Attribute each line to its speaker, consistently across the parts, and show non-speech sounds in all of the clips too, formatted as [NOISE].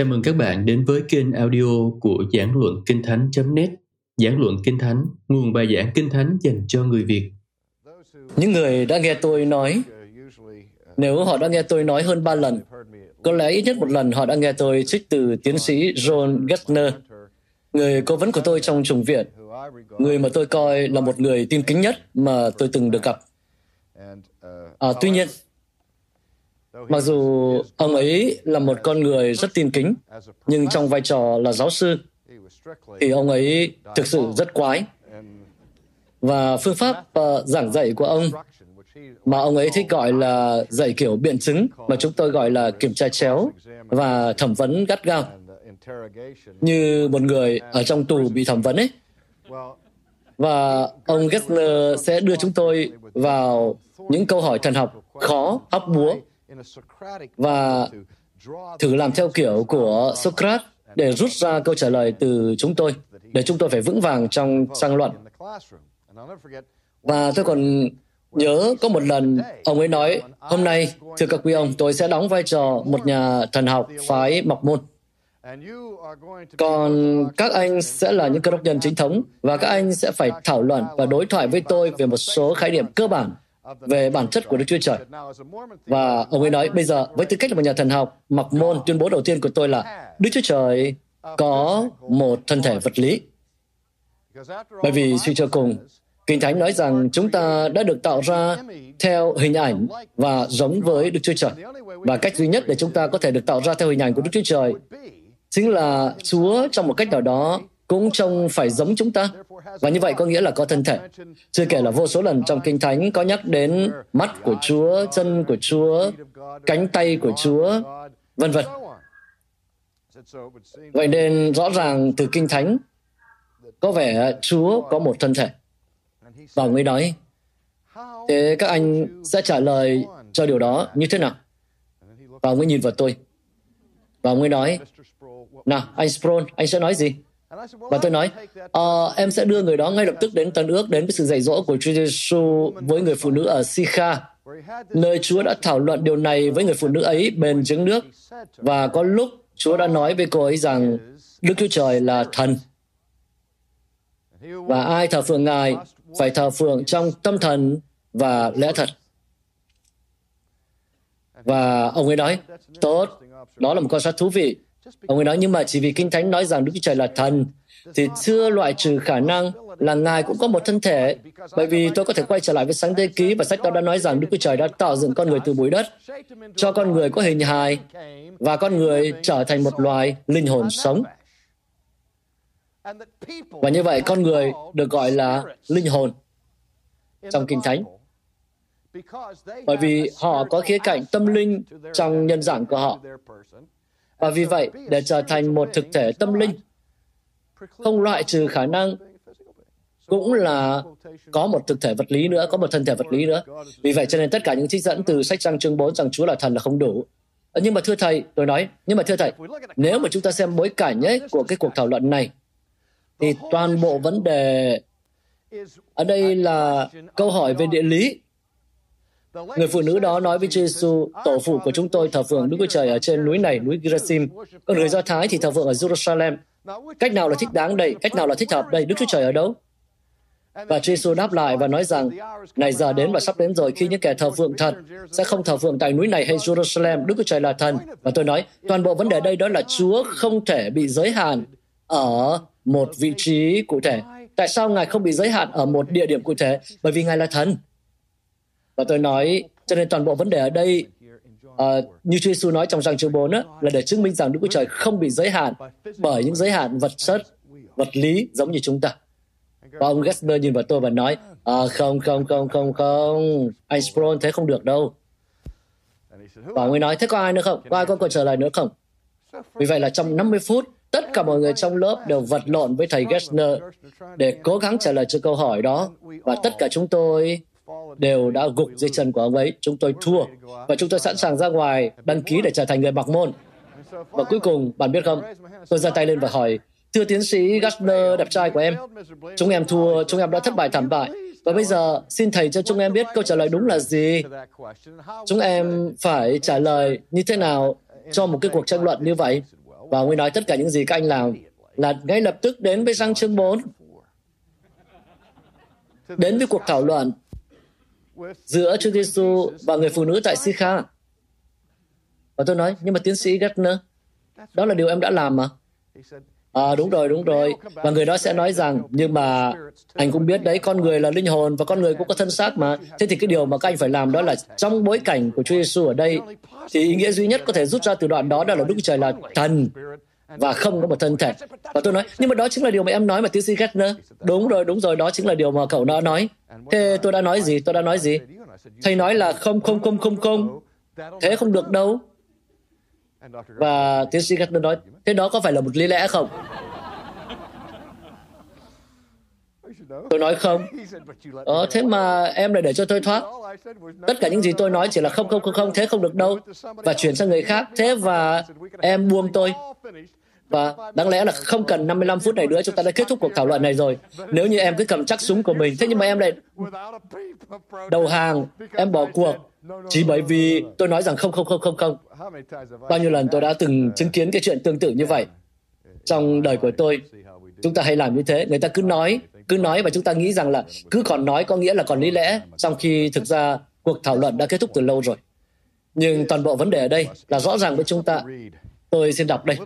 Speaker 1: Chào mừng các bạn đến với kênh audio của Giảng Luận Kinh Thánh.net Giảng Luận Kinh Thánh, nguồn bài giảng Kinh Thánh dành cho người Việt.
Speaker 2: Những người đã nghe tôi nói, nếu họ đã nghe tôi nói hơn ba lần, có lẽ ít nhất một lần họ đã nghe tôi trích từ tiến sĩ John Gessner, người cố vấn của tôi trong trùng viện, người mà tôi coi là một người tin kính nhất mà tôi từng được gặp. À, tuy nhiên, Mặc dù ông ấy là một con người rất tin kính, nhưng trong vai trò là giáo sư, thì ông ấy thực sự rất quái. Và phương pháp uh, giảng dạy của ông mà ông ấy thích gọi là dạy kiểu biện chứng mà chúng tôi gọi là kiểm tra chéo và thẩm vấn gắt gao như một người ở trong tù bị thẩm vấn ấy và ông Gessner sẽ đưa chúng tôi vào những câu hỏi thần học khó hóc búa và thử làm theo kiểu của Socrates để rút ra câu trả lời từ chúng tôi, để chúng tôi phải vững vàng trong tranh luận. Và tôi còn nhớ có một lần ông ấy nói, hôm nay, thưa các quý ông, tôi sẽ đóng vai trò một nhà thần học phái mọc môn. Còn các anh sẽ là những cơ đốc nhân chính thống và các anh sẽ phải thảo luận và đối thoại với tôi về một số khái niệm cơ bản về bản chất của Đức Chúa Trời. Và ông ấy nói, bây giờ với tư cách là một nhà thần học, mặc môn tuyên bố đầu tiên của tôi là Đức Chúa Trời có một thân thể vật lý. Bởi vì suy cho cùng, Kinh Thánh nói rằng chúng ta đã được tạo ra theo hình ảnh và giống với Đức Chúa Trời. Và cách duy nhất để chúng ta có thể được tạo ra theo hình ảnh của Đức Chúa Trời chính là Chúa trong một cách nào đó cũng trông phải giống chúng ta. Và như vậy có nghĩa là có thân thể. Chưa kể là vô số lần trong Kinh Thánh có nhắc đến mắt của Chúa, chân của Chúa, cánh tay của Chúa, vân vân. Vậy nên rõ ràng từ Kinh Thánh có vẻ Chúa có một thân thể. Và ông ấy nói, thế các anh sẽ trả lời cho điều đó như thế nào? Và ông ấy nhìn vào tôi. Và ông ấy nói, nào, anh Sproul, anh sẽ nói gì? Và tôi nói, uh, em sẽ đưa người đó ngay lập tức đến Tân ước, đến với sự dạy dỗ của Chúa Giêsu với người phụ nữ ở Sikha, nơi Chúa đã thảo luận điều này với người phụ nữ ấy bên trứng nước. Và có lúc Chúa đã nói với cô ấy rằng Đức Chúa Trời là thần. Và ai thờ phượng Ngài phải thờ phượng trong tâm thần và lẽ thật. Và ông ấy nói, tốt, đó là một quan sát thú vị. Ông ấy nói, nhưng mà chỉ vì Kinh Thánh nói rằng Đức Chúa Trời là thần, thì chưa loại trừ khả năng là Ngài cũng có một thân thể. Bởi vì tôi có thể quay trở lại với sáng thế ký và sách đó đã nói rằng Đức Chúa Trời đã tạo dựng con người từ bụi đất, cho con người có hình hài, và con người trở thành một loài linh hồn sống. Và như vậy, con người được gọi là linh hồn trong Kinh Thánh. Bởi vì họ có khía cạnh tâm linh trong nhân dạng của họ. Và vì vậy, để trở thành một thực thể tâm linh, không loại trừ khả năng cũng là có một thực thể vật lý nữa, có một thân thể vật lý nữa. Vì vậy cho nên tất cả những trích dẫn từ sách răng chương 4 rằng Chúa là thần là không đủ. Ờ, nhưng mà thưa thầy, tôi nói, nhưng mà thưa thầy, nếu mà chúng ta xem bối cảnh ấy của cái cuộc thảo luận này, thì toàn bộ vấn đề ở đây là câu hỏi về địa lý Người phụ nữ đó nói với Giêsu, tổ phụ của chúng tôi thờ phượng Đức Chúa Trời ở trên núi này, núi Gerasim. Còn người Do Thái thì thờ phượng ở Jerusalem. Cách nào là thích đáng đây? Cách nào là thích hợp đây? Đức Chúa Trời ở đâu? Và Giêsu đáp lại và nói rằng, này giờ đến và sắp đến rồi khi những kẻ thờ phượng thật sẽ không thờ phượng tại núi này hay Jerusalem, Đức Chúa Trời là thần. Và tôi nói, toàn bộ vấn đề đây đó là Chúa không thể bị giới hạn ở một vị trí cụ thể. Tại sao Ngài không bị giới hạn ở một địa điểm cụ thể? Bởi vì Ngài là thần. Và tôi nói, cho nên toàn bộ vấn đề ở đây, uh, như Chúa Giêsu nói trong răng chương 4 á, là để chứng minh rằng Đức Chúa Trời không bị giới hạn bởi những giới hạn vật chất, vật lý giống như chúng ta. Và ông Gessner nhìn vào tôi và nói, à, không, không, không, không, không, anh Sproul thế không được đâu. Và ông ấy nói, thế có ai nữa không? Có ai có câu trả lời nữa không? Vì vậy là trong 50 phút, tất cả mọi người trong lớp đều vật lộn với thầy Gessner để cố gắng trả lời cho câu hỏi đó. Và tất cả chúng tôi đều đã gục dưới chân của ông ấy. Chúng tôi thua và chúng tôi sẵn sàng ra ngoài đăng ký để trở thành người mặc môn. Và cuối cùng, bạn biết không, tôi giơ tay lên và hỏi, thưa tiến sĩ Gardner đẹp trai của em, chúng em thua, chúng em đã thất bại thảm bại. Và bây giờ, xin thầy cho chúng em biết câu trả lời đúng là gì. Chúng em phải trả lời như thế nào cho một cái cuộc tranh luận như vậy. Và ông ấy nói tất cả những gì các anh làm là ngay lập tức đến với răng chương 4, đến với cuộc thảo luận giữa Chúa Giêsu và người phụ nữ tại Sikha. Và tôi nói, nhưng mà tiến sĩ Gertner, đó là điều em đã làm mà. À, đúng rồi, đúng rồi. Và người đó sẽ nói rằng, nhưng mà anh cũng biết đấy, con người là linh hồn và con người cũng có thân xác mà. Thế thì cái điều mà các anh phải làm đó là trong bối cảnh của Chúa Giêsu ở đây, thì ý nghĩa duy nhất có thể rút ra từ đoạn đó đó là Đức Trời là thần và không có một thân thể. Và tôi nói, nhưng mà đó chính là điều mà em nói mà tiến sĩ Gettner Đúng rồi, đúng rồi, đó chính là điều mà cậu đã nói. Thế tôi đã nói gì? Tôi đã nói gì? Thầy nói là không, không, không, không, không. Thế không được đâu. Và tiến sĩ Gettner nói, thế đó có phải là một lý lẽ không? Tôi nói không. Ờ, thế mà em lại để cho tôi thoát. Tất cả những gì tôi nói chỉ là không, không, không, không, thế không được đâu. Và chuyển sang người khác. Thế và em buông tôi. Và đáng lẽ là không cần 55 phút này nữa chúng ta đã kết thúc cuộc thảo luận này rồi. Nếu như em cứ cầm chắc súng của mình, thế nhưng mà em lại đầu hàng, em bỏ cuộc, chỉ bởi vì tôi nói rằng không, không, không, không, không. Bao nhiêu lần tôi đã từng chứng kiến cái chuyện tương tự như vậy trong đời của tôi. Chúng ta hay làm như thế, người ta cứ nói, cứ nói và chúng ta nghĩ rằng là cứ còn nói có nghĩa là còn lý lẽ, trong khi thực ra cuộc thảo luận đã kết thúc từ lâu rồi. Nhưng toàn bộ vấn đề ở đây là rõ ràng với chúng ta. Tôi xin đọc đây.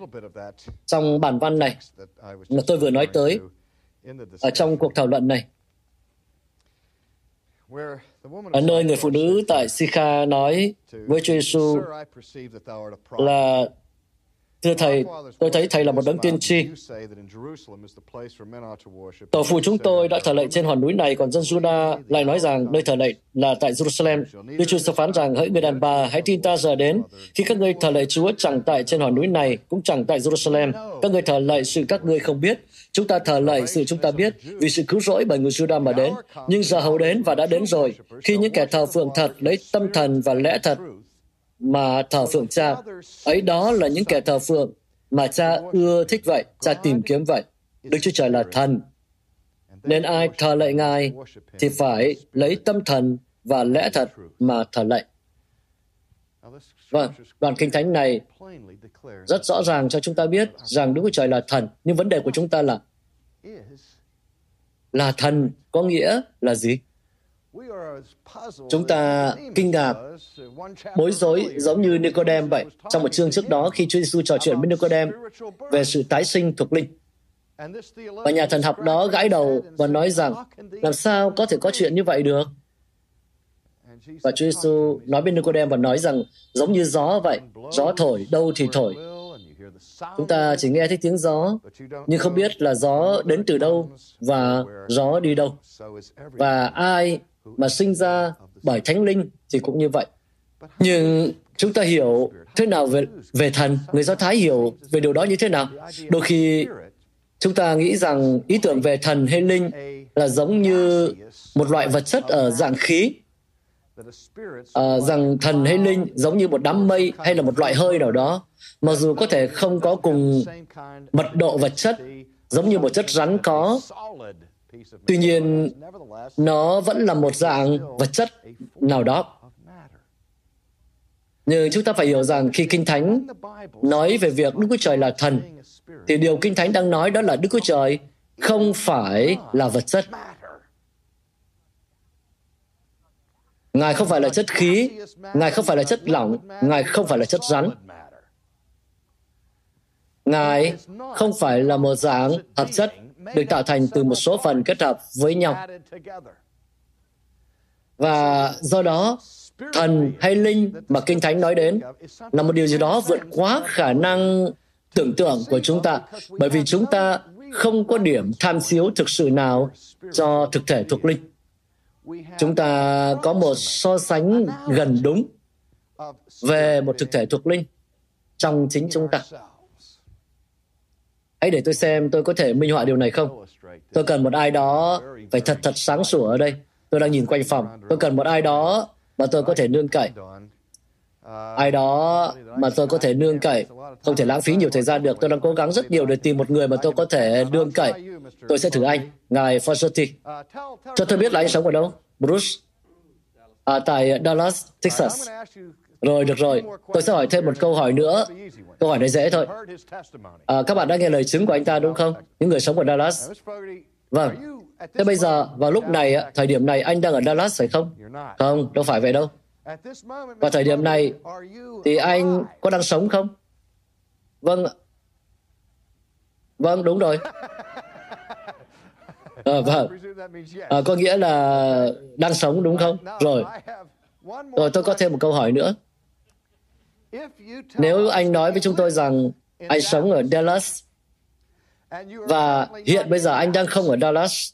Speaker 2: Trong bản văn này mà tôi vừa nói tới, ở trong cuộc thảo luận này, ở nơi người phụ nữ tại Sikha nói với Chúa Giêsu là Thưa Thầy, tôi thấy Thầy là một đấng tiên tri. Tổ phụ chúng tôi đã thờ lạy trên hòn núi này, còn dân Juda lại nói rằng nơi thờ lạy là tại Jerusalem. Đức Chúa phán rằng, hỡi người đàn bà, hãy tin ta giờ đến. Khi các ngươi thờ lạy Chúa chẳng tại trên hòn núi này, cũng chẳng tại Jerusalem. Các ngươi thờ lạy sự các ngươi không biết. Chúng ta thờ lạy sự chúng ta biết, vì sự cứu rỗi bởi người Juda mà đến. Nhưng giờ hầu đến và đã đến rồi. Khi những kẻ thờ phượng thật lấy tâm thần và lẽ thật mà thờ phượng cha. Ấy đó là những kẻ thờ phượng mà cha ưa thích vậy, cha tìm kiếm vậy. Đức Chúa Trời là thần. Nên ai thờ lạy Ngài thì phải lấy tâm thần và lẽ thật mà thờ lạy. Vâng, đoạn kinh thánh này rất rõ ràng cho chúng ta biết rằng Đức Chúa Trời là thần. Nhưng vấn đề của chúng ta là là thần có nghĩa là gì? Chúng ta kinh ngạc, bối rối giống như Nicodem vậy. Trong một chương trước đó, khi Chúa Giêsu trò chuyện với Nicodem về sự tái sinh thuộc linh, và nhà thần học đó gãi đầu và nói rằng làm sao có thể có chuyện như vậy được? Và Chúa Giêsu nói với Nicodem và nói rằng giống như gió vậy, gió thổi đâu thì thổi. Chúng ta chỉ nghe thấy tiếng gió, nhưng không biết là gió đến từ đâu và gió đi đâu. Và ai mà sinh ra bởi thánh linh thì cũng như vậy. Nhưng chúng ta hiểu thế nào về, về thần, người Do Thái hiểu về điều đó như thế nào. Đôi khi chúng ta nghĩ rằng ý tưởng về thần hay linh là giống như một loại vật chất ở dạng khí, à, rằng thần hay linh giống như một đám mây hay là một loại hơi nào đó, mặc dù có thể không có cùng mật độ vật chất giống như một chất rắn có, Tuy nhiên, nó vẫn là một dạng vật chất nào đó. Nhưng chúng ta phải hiểu rằng khi Kinh Thánh nói về việc Đức Chúa Trời là thần, thì điều Kinh Thánh đang nói đó là Đức Chúa Trời không phải là vật chất. Ngài không phải là chất khí, Ngài không phải là chất lỏng, Ngài không phải là chất rắn. Ngài không phải là một dạng hợp chất được tạo thành từ một số phần kết hợp với nhau. Và do đó, thần hay linh mà Kinh Thánh nói đến là một điều gì đó vượt quá khả năng tưởng tượng của chúng ta, bởi vì chúng ta không có điểm tham chiếu thực sự nào cho thực thể thuộc linh. Chúng ta có một so sánh gần đúng về một thực thể thuộc linh trong chính chúng ta. Hãy để tôi xem tôi có thể minh họa điều này không. Tôi cần một ai đó phải thật thật sáng sủa ở đây. Tôi đang nhìn quanh phòng. Tôi cần một ai đó mà tôi có thể nương cậy. Ai đó mà tôi có thể nương cậy. Không thể lãng phí nhiều thời gian được. Tôi đang cố gắng rất nhiều để tìm một người mà tôi có thể nương cậy. Tôi sẽ thử anh, ngài Fogerty. Cho tôi biết là anh sống ở đâu. Bruce. À, tại Dallas, Texas. Rồi, được rồi. Tôi sẽ hỏi thêm một câu hỏi nữa. Câu hỏi này dễ thôi. À, các bạn đã nghe lời chứng của anh ta đúng không? Những người sống ở Dallas. Vâng. Thế bây giờ, vào lúc này, thời điểm này, anh đang ở Dallas phải không? Không, đâu phải vậy đâu. Vào thời điểm này, thì anh có đang sống không? Vâng. Vâng, đúng rồi. À, vâng. À, có nghĩa là đang sống đúng không? Rồi. Rồi tôi có thêm một câu hỏi nữa. Nếu anh nói với chúng tôi rằng anh sống ở Dallas và hiện bây giờ anh đang không ở Dallas,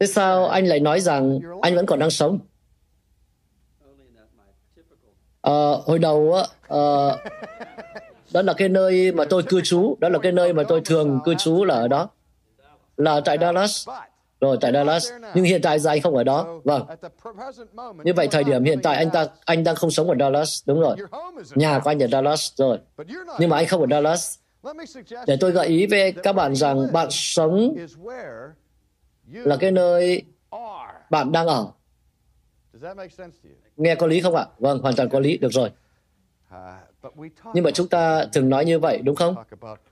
Speaker 2: thế sao anh lại nói rằng anh vẫn còn đang sống? À, hồi đầu á, à, [LAUGHS] đó là cái nơi mà tôi cư trú, đó là cái nơi mà tôi thường cư trú là ở đó, là tại Dallas. Rồi tại Dallas, nhưng hiện tại giờ anh không ở đó. Vâng. Như vậy thời điểm hiện tại anh ta anh đang không sống ở Dallas, đúng rồi. Nhà của anh ở Dallas rồi. Nhưng mà anh không ở Dallas. Để tôi gợi ý với các bạn rằng bạn sống là cái nơi bạn đang ở. Nghe có lý không ạ? Vâng, hoàn toàn có lý. Được rồi. Nhưng mà chúng ta thường nói như vậy, đúng không?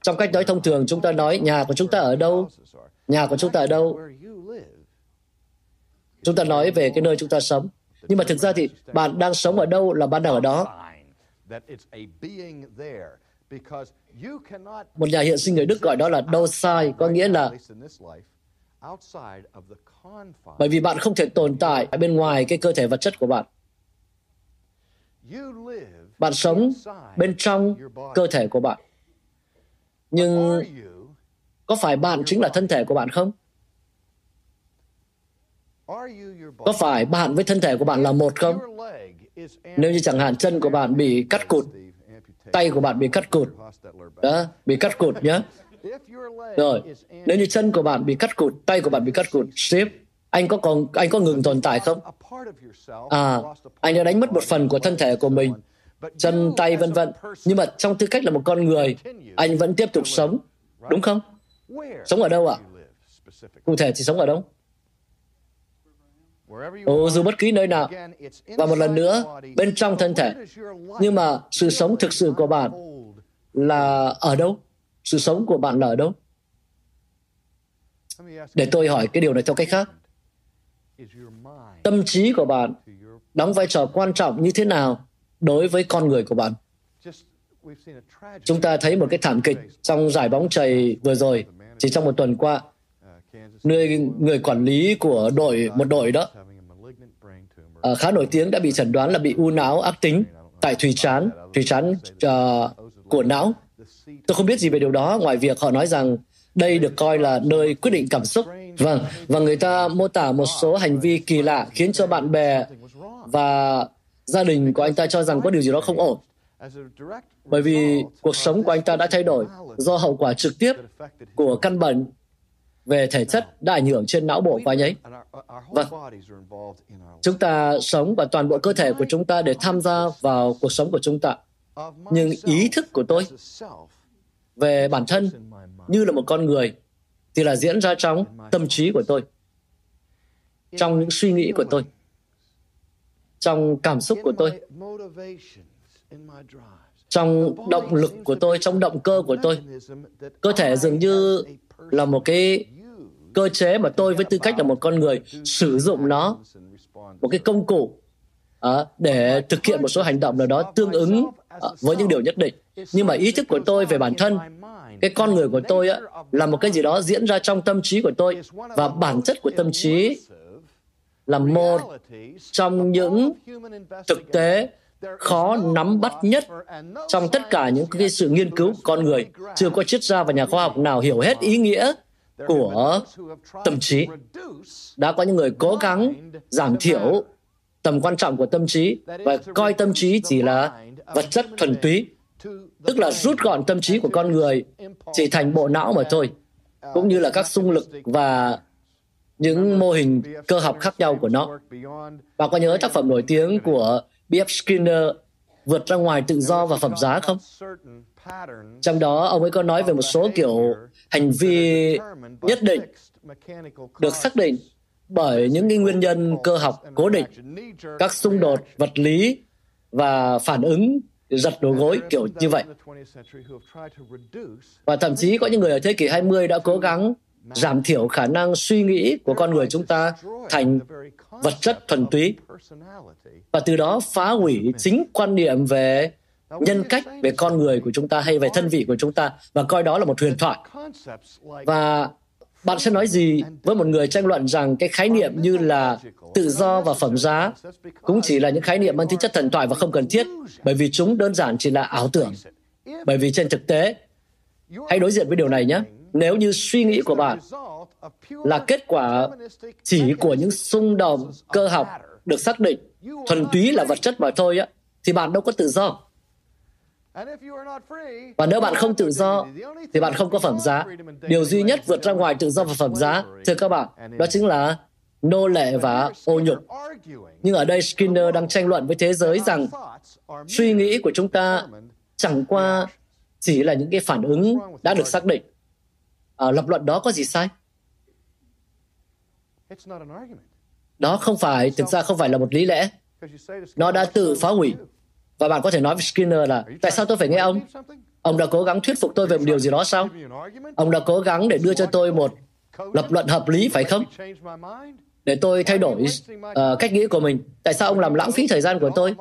Speaker 2: Trong cách nói thông thường, chúng ta nói nhà của chúng ta ở đâu? Nhà của chúng ta ở đâu? Chúng ta nói về cái nơi chúng ta sống. Nhưng mà thực ra thì bạn đang sống ở đâu là bạn đang ở đó. Một nhà hiện sinh người Đức gọi đó là đâu sai, có nghĩa là bởi vì bạn không thể tồn tại bên ngoài cái cơ thể vật chất của bạn. Bạn sống bên trong cơ thể của bạn. Nhưng có phải bạn chính là thân thể của bạn không? Có phải bạn với thân thể của bạn là một không? Nếu như chẳng hạn chân của bạn bị cắt cụt, tay của bạn bị cắt cụt, đó, bị cắt cụt nhé. Rồi, nếu như chân của bạn bị cắt cụt, tay của bạn bị cắt cụt, ship, anh có còn anh có ngừng tồn tại không? À, anh đã đánh mất một phần của thân thể của mình, chân, tay, vân vân. Nhưng mà trong tư cách là một con người, anh vẫn tiếp tục sống, đúng không? Sống ở đâu ạ? Cụ thể thì sống ở đâu? Ồ, dù bất kỳ nơi nào. Và một lần nữa, bên trong thân thể. Nhưng mà sự sống thực sự của bạn là ở đâu? Sự sống của bạn là ở đâu? Để tôi hỏi cái điều này theo cách khác. Tâm trí của bạn đóng vai trò quan trọng như thế nào đối với con người của bạn? Chúng ta thấy một cái thảm kịch trong giải bóng chày vừa rồi, chỉ trong một tuần qua, nơi người quản lý của đội một đội đó uh, khá nổi tiếng đã bị chẩn đoán là bị u não ác tính tại thùy chán thùy chán uh, của não. Tôi không biết gì về điều đó ngoài việc họ nói rằng đây được coi là nơi quyết định cảm xúc. Vâng và người ta mô tả một số hành vi kỳ lạ khiến cho bạn bè và gia đình của anh ta cho rằng có điều gì đó không ổn bởi vì cuộc sống của anh ta đã thay đổi do hậu quả trực tiếp của căn bệnh về thể chất đã ảnh hưởng trên não bộ của anh ấy. Vâng. Chúng ta sống và toàn bộ cơ thể của chúng ta để tham gia vào cuộc sống của chúng ta. Nhưng ý thức của tôi về bản thân như là một con người thì là diễn ra trong tâm trí của tôi, trong những suy nghĩ của tôi, trong cảm xúc của tôi, trong động lực của tôi, trong động cơ của tôi. Cơ thể dường như là một cái cơ chế mà tôi với tư cách là một con người sử dụng nó một cái công cụ uh, để thực hiện một số hành động nào đó tương ứng uh, với những điều nhất định nhưng mà ý thức của tôi về bản thân cái con người của tôi á, là một cái gì đó diễn ra trong tâm trí của tôi và bản chất của tâm trí là một trong những thực tế khó nắm bắt nhất trong tất cả những cái sự nghiên cứu con người chưa có triết gia và nhà khoa học nào hiểu hết ý nghĩa của tâm trí. Đã có những người cố gắng giảm thiểu tầm quan trọng của tâm trí và coi tâm trí chỉ là vật chất thuần túy, tức là rút gọn tâm trí của con người chỉ thành bộ não mà thôi, cũng như là các xung lực và những mô hình cơ học khác nhau của nó. Bạn có nhớ tác phẩm nổi tiếng của B.F. Skinner vượt ra ngoài tự do và phẩm giá không? Trong đó, ông ấy có nói về một số kiểu hành vi nhất định được xác định bởi những nguyên nhân cơ học cố định, các xung đột vật lý và phản ứng giật đầu gối kiểu như vậy. Và thậm chí có những người ở thế kỷ 20 đã cố gắng giảm thiểu khả năng suy nghĩ của con người chúng ta thành vật chất thuần túy. Và từ đó phá hủy chính quan niệm về nhân cách về con người của chúng ta hay về thân vị của chúng ta, và coi đó là một huyền thoại. Và bạn sẽ nói gì với một người tranh luận rằng cái khái niệm như là tự do và phẩm giá cũng chỉ là những khái niệm mang tính chất thần thoại và không cần thiết, bởi vì chúng đơn giản chỉ là ảo tưởng. Bởi vì trên thực tế, hãy đối diện với điều này nhé nếu như suy nghĩ của bạn là kết quả chỉ của những xung động cơ học được xác định thuần túy là vật chất mà thôi á, thì bạn đâu có tự do. Và nếu bạn không tự do, thì bạn không có phẩm giá. Điều duy nhất vượt ra ngoài tự do và phẩm giá, thưa các bạn, đó chính là nô lệ và ô nhục. Nhưng ở đây Skinner đang tranh luận với thế giới rằng suy nghĩ của chúng ta chẳng qua chỉ là những cái phản ứng đã được xác định à, lập luận đó có gì sai? Đó không phải thực ra không phải là một lý lẽ. Nó đã tự phá hủy. Và bạn có thể nói với Skinner là tại sao tôi phải nghe ông? ông đã cố gắng thuyết phục tôi về một điều gì đó sao? Ông đã cố gắng để đưa cho tôi một lập luận hợp lý phải không? để tôi thay đổi uh, cách nghĩ của mình? Tại sao ông làm lãng phí thời gian của tôi?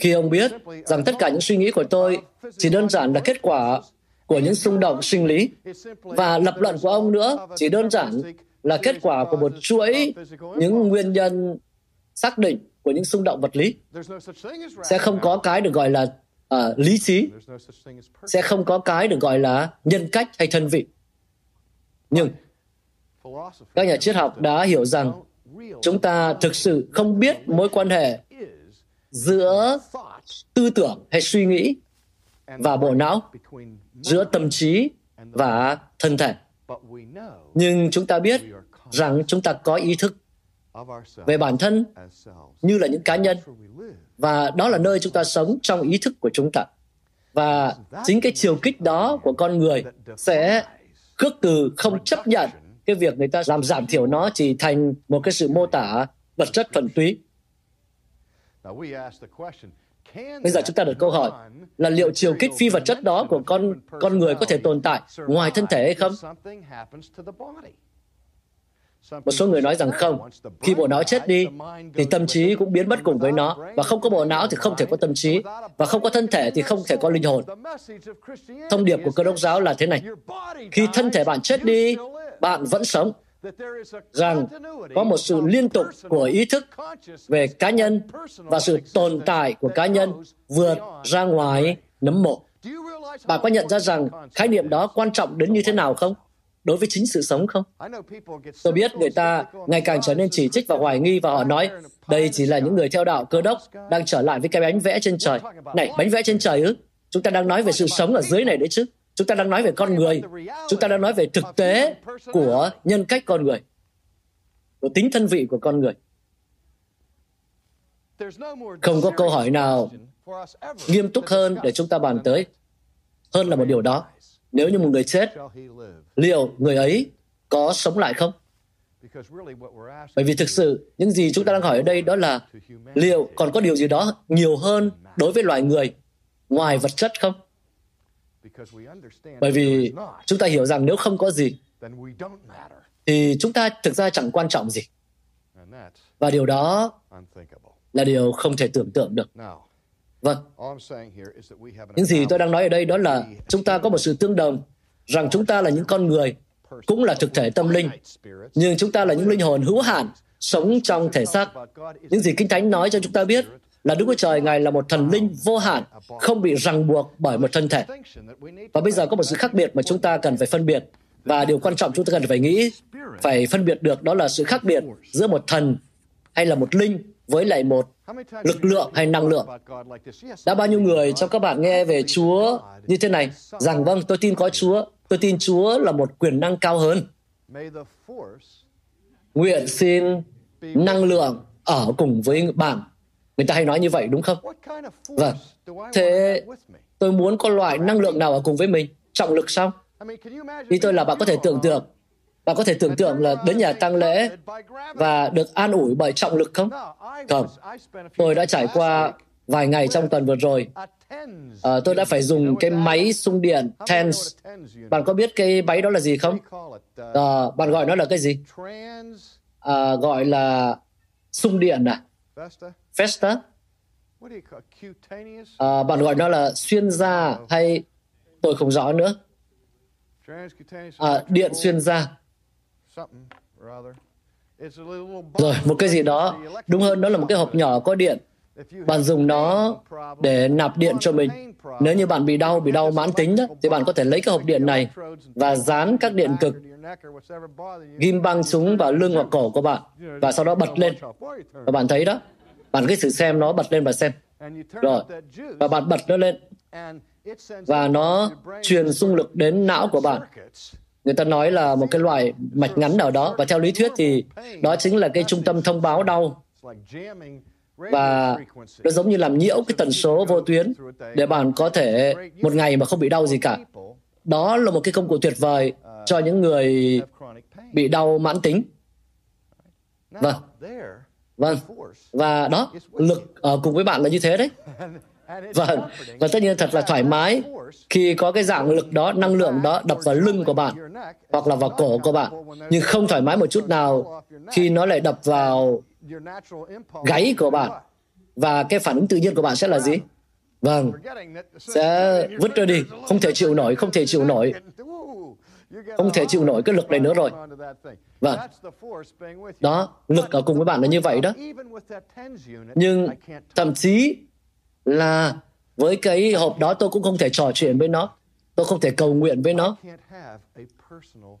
Speaker 2: khi ông biết rằng tất cả những suy nghĩ của tôi chỉ đơn giản là kết quả của những xung động sinh lý. Và lập luận của ông nữa chỉ đơn giản là kết quả của một chuỗi những nguyên nhân xác định của những xung động vật lý. Sẽ không có cái được gọi là uh, lý trí. Sẽ không có cái được gọi là nhân cách hay thân vị. Nhưng các nhà triết học đã hiểu rằng chúng ta thực sự không biết mối quan hệ giữa tư tưởng hay suy nghĩ và bộ não giữa tâm trí và thân thể. Nhưng chúng ta biết rằng chúng ta có ý thức về bản thân như là những cá nhân, và đó là nơi chúng ta sống trong ý thức của chúng ta. Và chính cái chiều kích đó của con người sẽ khước từ không chấp nhận cái việc người ta làm giảm thiểu nó chỉ thành một cái sự mô tả vật chất thuần túy. Bây giờ chúng ta đặt câu hỏi là liệu chiều kích phi vật chất đó của con con người có thể tồn tại ngoài thân thể hay không? Một số người nói rằng không, khi bộ não chết đi, thì tâm trí cũng biến mất cùng với nó, và không có bộ não thì không thể có tâm trí, và không có thân thể thì không thể có linh hồn. Thông điệp của cơ đốc giáo là thế này, khi thân thể bạn chết đi, bạn vẫn sống, rằng có một sự liên tục của ý thức về cá nhân và sự tồn tại của cá nhân vượt ra ngoài nấm mộ. Bạn có nhận ra rằng khái niệm đó quan trọng đến như thế nào không? Đối với chính sự sống không? Tôi biết người ta ngày càng trở nên chỉ trích và hoài nghi và họ nói đây chỉ là những người theo đạo cơ đốc đang trở lại với cái bánh vẽ trên trời. Này, bánh vẽ trên trời ư? Chúng ta đang nói về sự sống ở dưới này đấy chứ. Chúng ta đang nói về con người. Chúng ta đang nói về thực tế của nhân cách con người, của tính thân vị của con người. Không có câu hỏi nào nghiêm túc hơn để chúng ta bàn tới hơn là một điều đó. Nếu như một người chết, liệu người ấy có sống lại không? Bởi vì thực sự, những gì chúng ta đang hỏi ở đây đó là liệu còn có điều gì đó nhiều hơn đối với loài người ngoài vật chất không? Bởi vì chúng ta hiểu rằng nếu không có gì, thì chúng ta thực ra chẳng quan trọng gì. Và điều đó là điều không thể tưởng tượng được. Vâng. Những gì tôi đang nói ở đây đó là chúng ta có một sự tương đồng rằng chúng ta là những con người, cũng là thực thể tâm linh, nhưng chúng ta là những linh hồn hữu hạn, sống trong thể xác. Những gì Kinh Thánh nói cho chúng ta biết là Đức Chúa Trời Ngài là một thần linh vô hạn, không bị ràng buộc bởi một thân thể. Và bây giờ có một sự khác biệt mà chúng ta cần phải phân biệt. Và điều quan trọng chúng ta cần phải nghĩ, phải phân biệt được đó là sự khác biệt giữa một thần hay là một linh với lại một lực lượng hay năng lượng. Đã bao nhiêu người trong các bạn nghe về Chúa như thế này, rằng vâng, tôi tin có Chúa, tôi tin Chúa là một quyền năng cao hơn. Nguyện xin năng lượng ở cùng với bạn Người ta hay nói như vậy đúng không? Vâng. Thế tôi muốn có loại năng lượng nào ở cùng với mình? Trọng lực sao? Ý tôi là bạn có thể tưởng tượng bạn có thể tưởng tượng là đến nhà tăng lễ và được an ủi bởi trọng lực không? Không. Tôi đã trải qua vài ngày trong tuần vừa rồi, uh, tôi đã phải dùng cái máy xung điện TENS. Bạn có biết cái máy đó là gì không? Uh, bạn gọi nó là cái gì? Uh, gọi là xung điện à? Festa? Uh, bạn gọi nó là xuyên da hay tôi không rõ nữa. À, điện xuyên da. Rồi, một cái gì đó, đúng hơn đó là một cái hộp nhỏ có điện. Bạn dùng nó để nạp điện cho mình. Nếu như bạn bị đau, bị đau mãn tính đó, thì bạn có thể lấy cái hộp điện này và dán các điện cực ghim băng súng vào lưng hoặc cổ của bạn và sau đó bật lên. Và bạn thấy đó, bạn cứ thử xem nó bật lên và xem. Rồi, và bạn bật nó lên. và nó truyền xung lực đến não của bạn. người ta nói là một cái loại mạch ngắn nào đó. Và theo lý thuyết thì đó chính là cái trung tâm thông báo đau. Và nó giống như làm nhiễu cái tần số vô tuyến để bạn có thể một ngày mà không bị đau gì cả. đó là một cái công cụ tuyệt vời cho những người bị đau mãn tính. Vâng vâng và đó lực ở cùng với bạn là như thế đấy Vâng, và tất nhiên thật là thoải mái khi có cái dạng lực đó, năng lượng đó đập vào lưng của bạn hoặc là vào cổ của bạn. Nhưng không thoải mái một chút nào khi nó lại đập vào gáy của bạn. Và cái phản ứng tự nhiên của bạn sẽ là gì? Vâng, sẽ vứt ra đi, không thể chịu nổi, không thể chịu nổi. Không thể chịu nổi cái lực này nữa rồi. Vâng, đó, lực ở cùng với bạn là như vậy đó. Nhưng thậm chí là với cái hộp đó tôi cũng không thể trò chuyện với nó. Tôi không thể cầu nguyện với nó.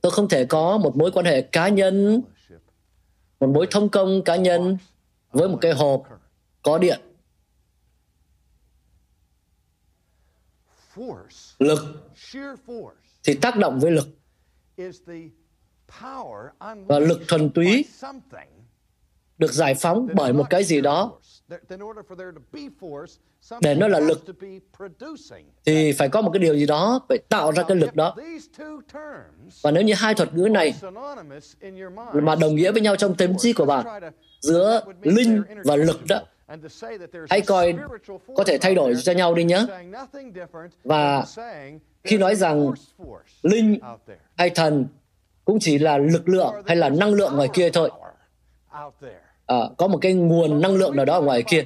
Speaker 2: Tôi không thể có một mối quan hệ cá nhân một mối thông công cá nhân với một cái hộp có điện. Lực. thì tác động với lực và lực thuần túy được giải phóng bởi một cái gì đó. để nó là lực thì phải có một cái điều gì đó phải tạo ra cái lực đó. và nếu như hai thuật ngữ này mà đồng nghĩa với nhau trong tâm trí của bạn giữa linh và lực đó hãy coi có thể thay đổi cho nhau đi nhé. và khi nói rằng linh hay thần cũng chỉ là lực lượng hay là năng lượng ngoài kia thôi. À, có một cái nguồn năng lượng nào đó ở ngoài kia.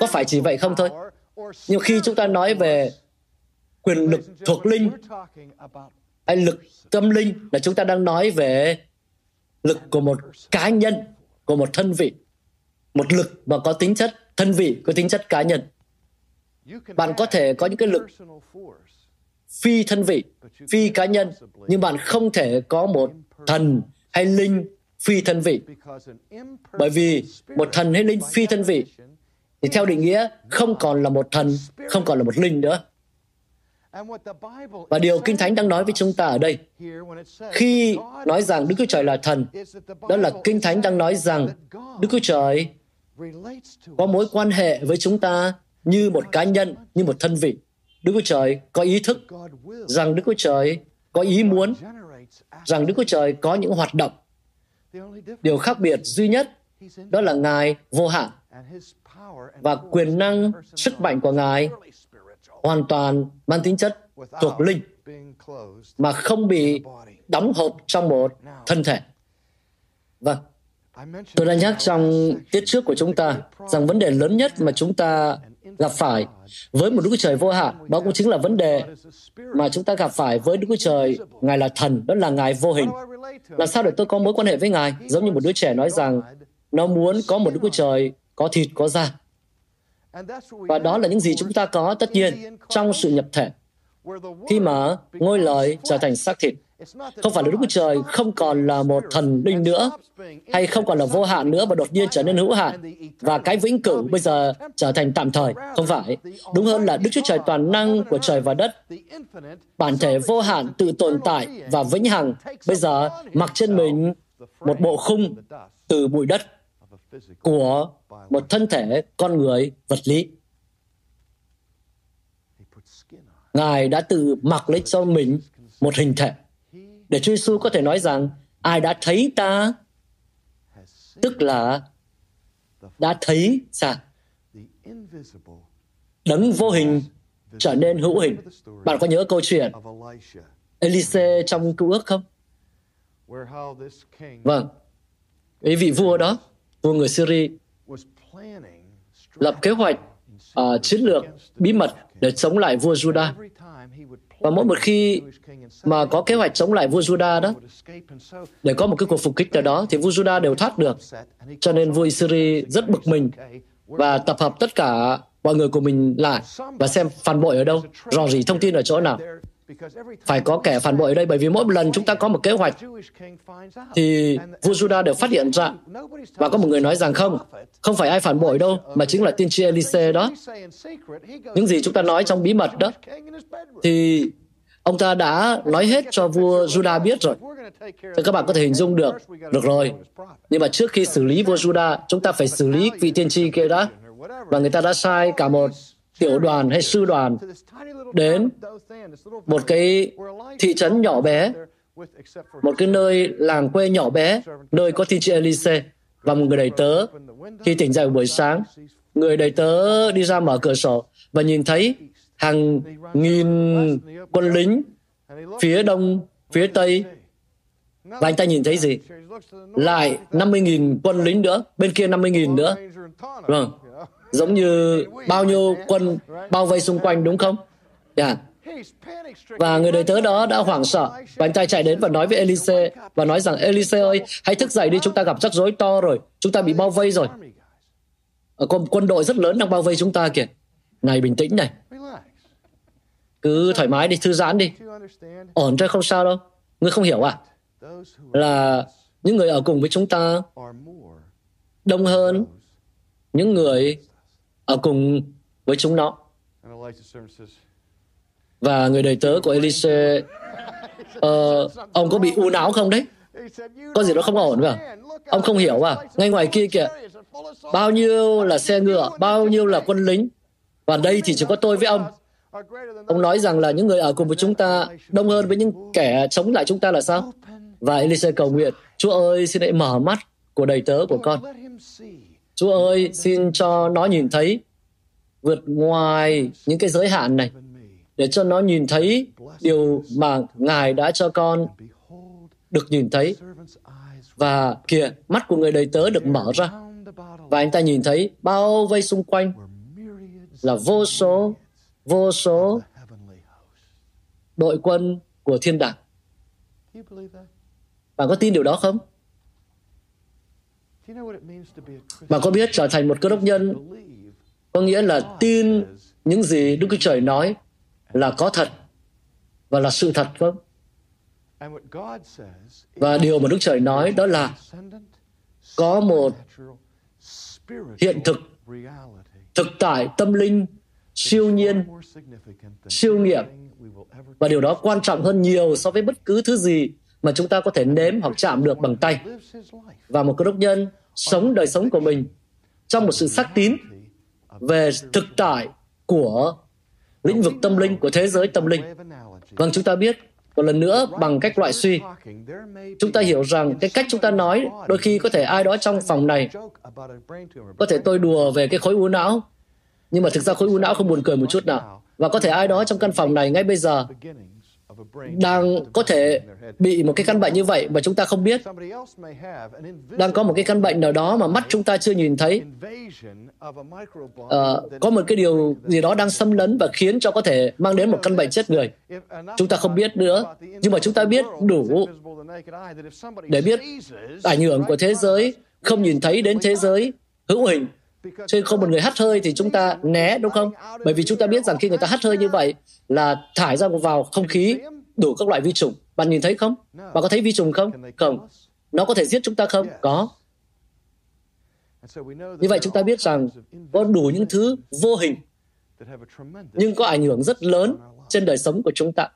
Speaker 2: Có phải chỉ vậy không thôi? Nhưng khi chúng ta nói về quyền lực thuộc linh hay lực tâm linh là chúng ta đang nói về lực của một cá nhân của một thân vị. Một lực mà có tính chất thân vị có tính chất cá nhân. Bạn có thể có những cái lực phi thân vị phi cá nhân nhưng bạn không thể có một thần hay linh phi thân vị bởi vì một thần hay linh phi thân vị thì theo định nghĩa không còn là một thần, không còn là một linh nữa. Và điều Kinh Thánh đang nói với chúng ta ở đây, khi nói rằng Đức Chúa Trời là thần, đó là Kinh Thánh đang nói rằng Đức Chúa Trời có mối quan hệ với chúng ta như một cá nhân, như một thân vị. Đức Chúa Trời có ý thức rằng Đức Chúa Trời có ý muốn rằng Đức Chúa Trời có những hoạt động. Điều khác biệt duy nhất đó là Ngài vô hạn và quyền năng, sức mạnh của Ngài hoàn toàn mang tính chất thuộc linh mà không bị đóng hộp trong một thân thể. Vâng, tôi đã nhắc trong tiết trước của chúng ta rằng vấn đề lớn nhất mà chúng ta gặp phải với một Đức Chúa Trời vô hạn, đó cũng chính là vấn đề mà chúng ta gặp phải với Đức Chúa Trời, Ngài là thần, đó là Ngài vô hình. Làm sao để tôi có mối quan hệ với Ngài? Giống như một đứa trẻ nói rằng nó muốn có một Đức Chúa Trời có thịt, có da. Và đó là những gì chúng ta có tất nhiên trong sự nhập thể. Khi mà ngôi lời trở thành xác thịt, không phải là Đức Chúa Trời không còn là một thần linh nữa, hay không còn là vô hạn nữa và đột nhiên trở nên hữu hạn, và cái vĩnh cửu bây giờ trở thành tạm thời. Không phải. Đúng hơn là Đức Chúa Trời toàn năng của trời và đất, bản thể vô hạn tự tồn tại và vĩnh hằng, bây giờ mặc trên mình một bộ khung từ bụi đất của một thân thể con người vật lý. Ngài đã tự mặc lấy cho mình một hình thể để Chúa Giêsu có thể nói rằng ai đã thấy ta tức là đã thấy sao đấng vô hình trở nên hữu hình. Bạn có nhớ câu chuyện Elise trong cựu ước không? Vâng. Ý vị vua đó, vua người Syria, lập kế hoạch uh, chiến lược bí mật để chống lại vua Judah. Và mỗi một khi mà có kế hoạch chống lại vua Judah đó, để có một cái cuộc phục kích nào đó, thì vua Judah đều thoát được. Cho nên vua Isiri rất bực mình và tập hợp tất cả mọi người của mình lại và xem phản bội ở đâu, rò rỉ thông tin ở chỗ nào. Phải có kẻ phản bội ở đây bởi vì mỗi lần chúng ta có một kế hoạch thì vua Judah đều phát hiện ra và có một người nói rằng không, không phải ai phản bội đâu mà chính là tiên tri Elise đó. Những gì chúng ta nói trong bí mật đó thì ông ta đã nói hết cho vua Judah biết rồi. Thì các bạn có thể hình dung được. Được rồi. Nhưng mà trước khi xử lý vua Judah, chúng ta phải xử lý vị tiên tri kia đó. Và người ta đã sai cả một tiểu đoàn hay sư đoàn đến một cái thị trấn nhỏ bé, một cái nơi làng quê nhỏ bé, nơi có thiên tri Elise và một người đầy tớ. Khi tỉnh dậy buổi sáng, người đầy tớ đi ra mở cửa sổ và nhìn thấy hàng nghìn quân lính phía đông, phía tây. Và anh ta nhìn thấy gì? Lại 50.000 quân lính nữa, bên kia 50.000 nữa. Vâng, giống như bao nhiêu quân bao vây xung quanh đúng không? Yeah. Và người đời tớ đó đã hoảng sợ và anh ta chạy đến và nói với Elise và nói rằng Elise ơi, hãy thức dậy đi, chúng ta gặp rắc rối to rồi, chúng ta bị bao vây rồi. Ờ, Có quân đội rất lớn đang bao vây chúng ta kìa. Này bình tĩnh này. Cứ thoải mái đi, thư giãn đi. Ổn thôi không sao đâu. Ngươi không hiểu à? Là những người ở cùng với chúng ta đông hơn những người ở cùng với chúng nó. Và người đầy tớ của Elise, uh, ông có bị u não không đấy? Có gì đó không ổn phải Ông không hiểu à? Ngay ngoài kia kìa, bao nhiêu là xe ngựa, bao nhiêu là quân lính. Và đây thì chỉ có tôi với ông. Ông nói rằng là những người ở cùng với chúng ta đông hơn với những kẻ chống lại chúng ta là sao? Và Elise cầu nguyện, Chúa ơi, xin hãy mở mắt của đầy tớ của con. Chúa ơi, xin cho nó nhìn thấy vượt ngoài những cái giới hạn này để cho nó nhìn thấy điều mà Ngài đã cho con được nhìn thấy. Và kìa, mắt của người đầy tớ được mở ra. Và anh ta nhìn thấy bao vây xung quanh là vô số, vô số đội quân của thiên đàng. Bạn có tin điều đó không? Bạn có biết trở thành một cơ đốc nhân có nghĩa là tin những gì Đức Chúa Trời nói là có thật và là sự thật không? Và điều mà Đức Trời nói đó là có một hiện thực, thực tại tâm linh, siêu nhiên, siêu nghiệm. Và điều đó quan trọng hơn nhiều so với bất cứ thứ gì mà chúng ta có thể nếm hoặc chạm được bằng tay. Và một cơ đốc nhân sống đời sống của mình trong một sự xác tín về thực tại của lĩnh vực tâm linh, của thế giới tâm linh. Vâng, chúng ta biết một lần nữa bằng cách loại suy chúng ta hiểu rằng cái cách chúng ta nói đôi khi có thể ai đó trong phòng này có thể tôi đùa về cái khối u não nhưng mà thực ra khối u não không buồn cười một chút nào và có thể ai đó trong căn phòng này ngay bây giờ đang có thể bị một cái căn bệnh như vậy mà chúng ta không biết. Đang có một cái căn bệnh nào đó mà mắt chúng ta chưa nhìn thấy. À, có một cái điều gì đó đang xâm lấn và khiến cho có thể mang đến một căn bệnh chết người. Chúng ta không biết nữa nhưng mà chúng ta biết đủ để biết ảnh hưởng của thế giới không nhìn thấy đến thế giới. Hữu hình Chứ nên không một người hắt hơi thì chúng ta né, đúng không? Bởi vì chúng ta biết rằng khi người ta hắt hơi như vậy là thải ra vào không khí, đủ các loại vi trùng. Bạn nhìn thấy không? Bạn có thấy vi trùng không? Không. Nó có thể giết chúng ta không? Có. Như vậy chúng ta biết rằng có đủ những thứ vô hình, nhưng có ảnh hưởng rất lớn trên đời sống của chúng ta.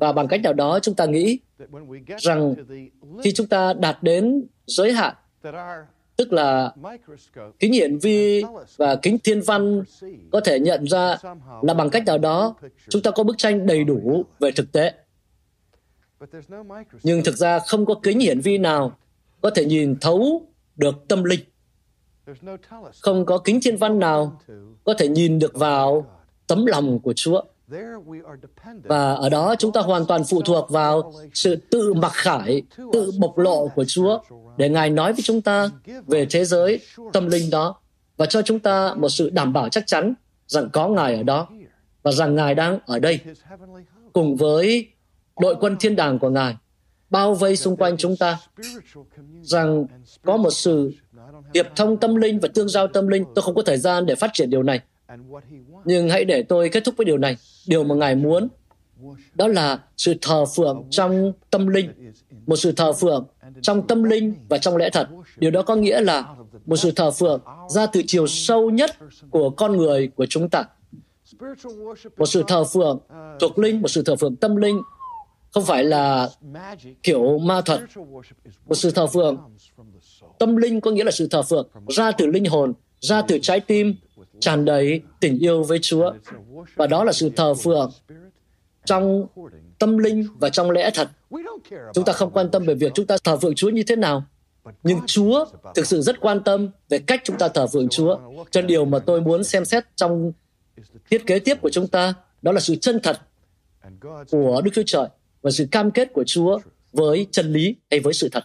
Speaker 2: Và bằng cách nào đó chúng ta nghĩ rằng khi chúng ta đạt đến giới hạn tức là kính hiển vi và kính thiên văn có thể nhận ra là bằng cách nào đó chúng ta có bức tranh đầy đủ về thực tế. Nhưng thực ra không có kính hiển vi nào có thể nhìn thấu được tâm linh. Không có kính thiên văn nào có thể nhìn được vào tấm lòng của Chúa. Và ở đó chúng ta hoàn toàn phụ thuộc vào sự tự mặc khải, tự bộc lộ của Chúa để Ngài nói với chúng ta về thế giới tâm linh đó và cho chúng ta một sự đảm bảo chắc chắn rằng có Ngài ở đó và rằng Ngài đang ở đây cùng với đội quân thiên đàng của Ngài bao vây xung quanh chúng ta rằng có một sự hiệp thông tâm linh và tương giao tâm linh. Tôi không có thời gian để phát triển điều này. Nhưng hãy để tôi kết thúc với điều này. Điều mà Ngài muốn đó là sự thờ phượng trong tâm linh, một sự thờ phượng trong tâm linh và trong lẽ thật. Điều đó có nghĩa là một sự thờ phượng ra từ chiều sâu nhất của con người của chúng ta. Một sự thờ phượng thuộc linh, một sự thờ phượng tâm linh không phải là kiểu ma thuật. Một sự thờ phượng tâm linh có nghĩa là sự thờ phượng ra từ linh hồn, ra từ trái tim, tràn đầy tình yêu với Chúa. Và đó là sự thờ phượng trong tâm linh và trong lẽ thật. Chúng ta không quan tâm về việc chúng ta thờ phượng Chúa như thế nào, nhưng Chúa thực sự rất quan tâm về cách chúng ta thờ phượng Chúa. Cho điều mà tôi muốn xem xét trong thiết kế tiếp của chúng ta đó là sự chân thật của Đức Chúa Trời và sự cam kết của Chúa với chân lý hay với sự thật.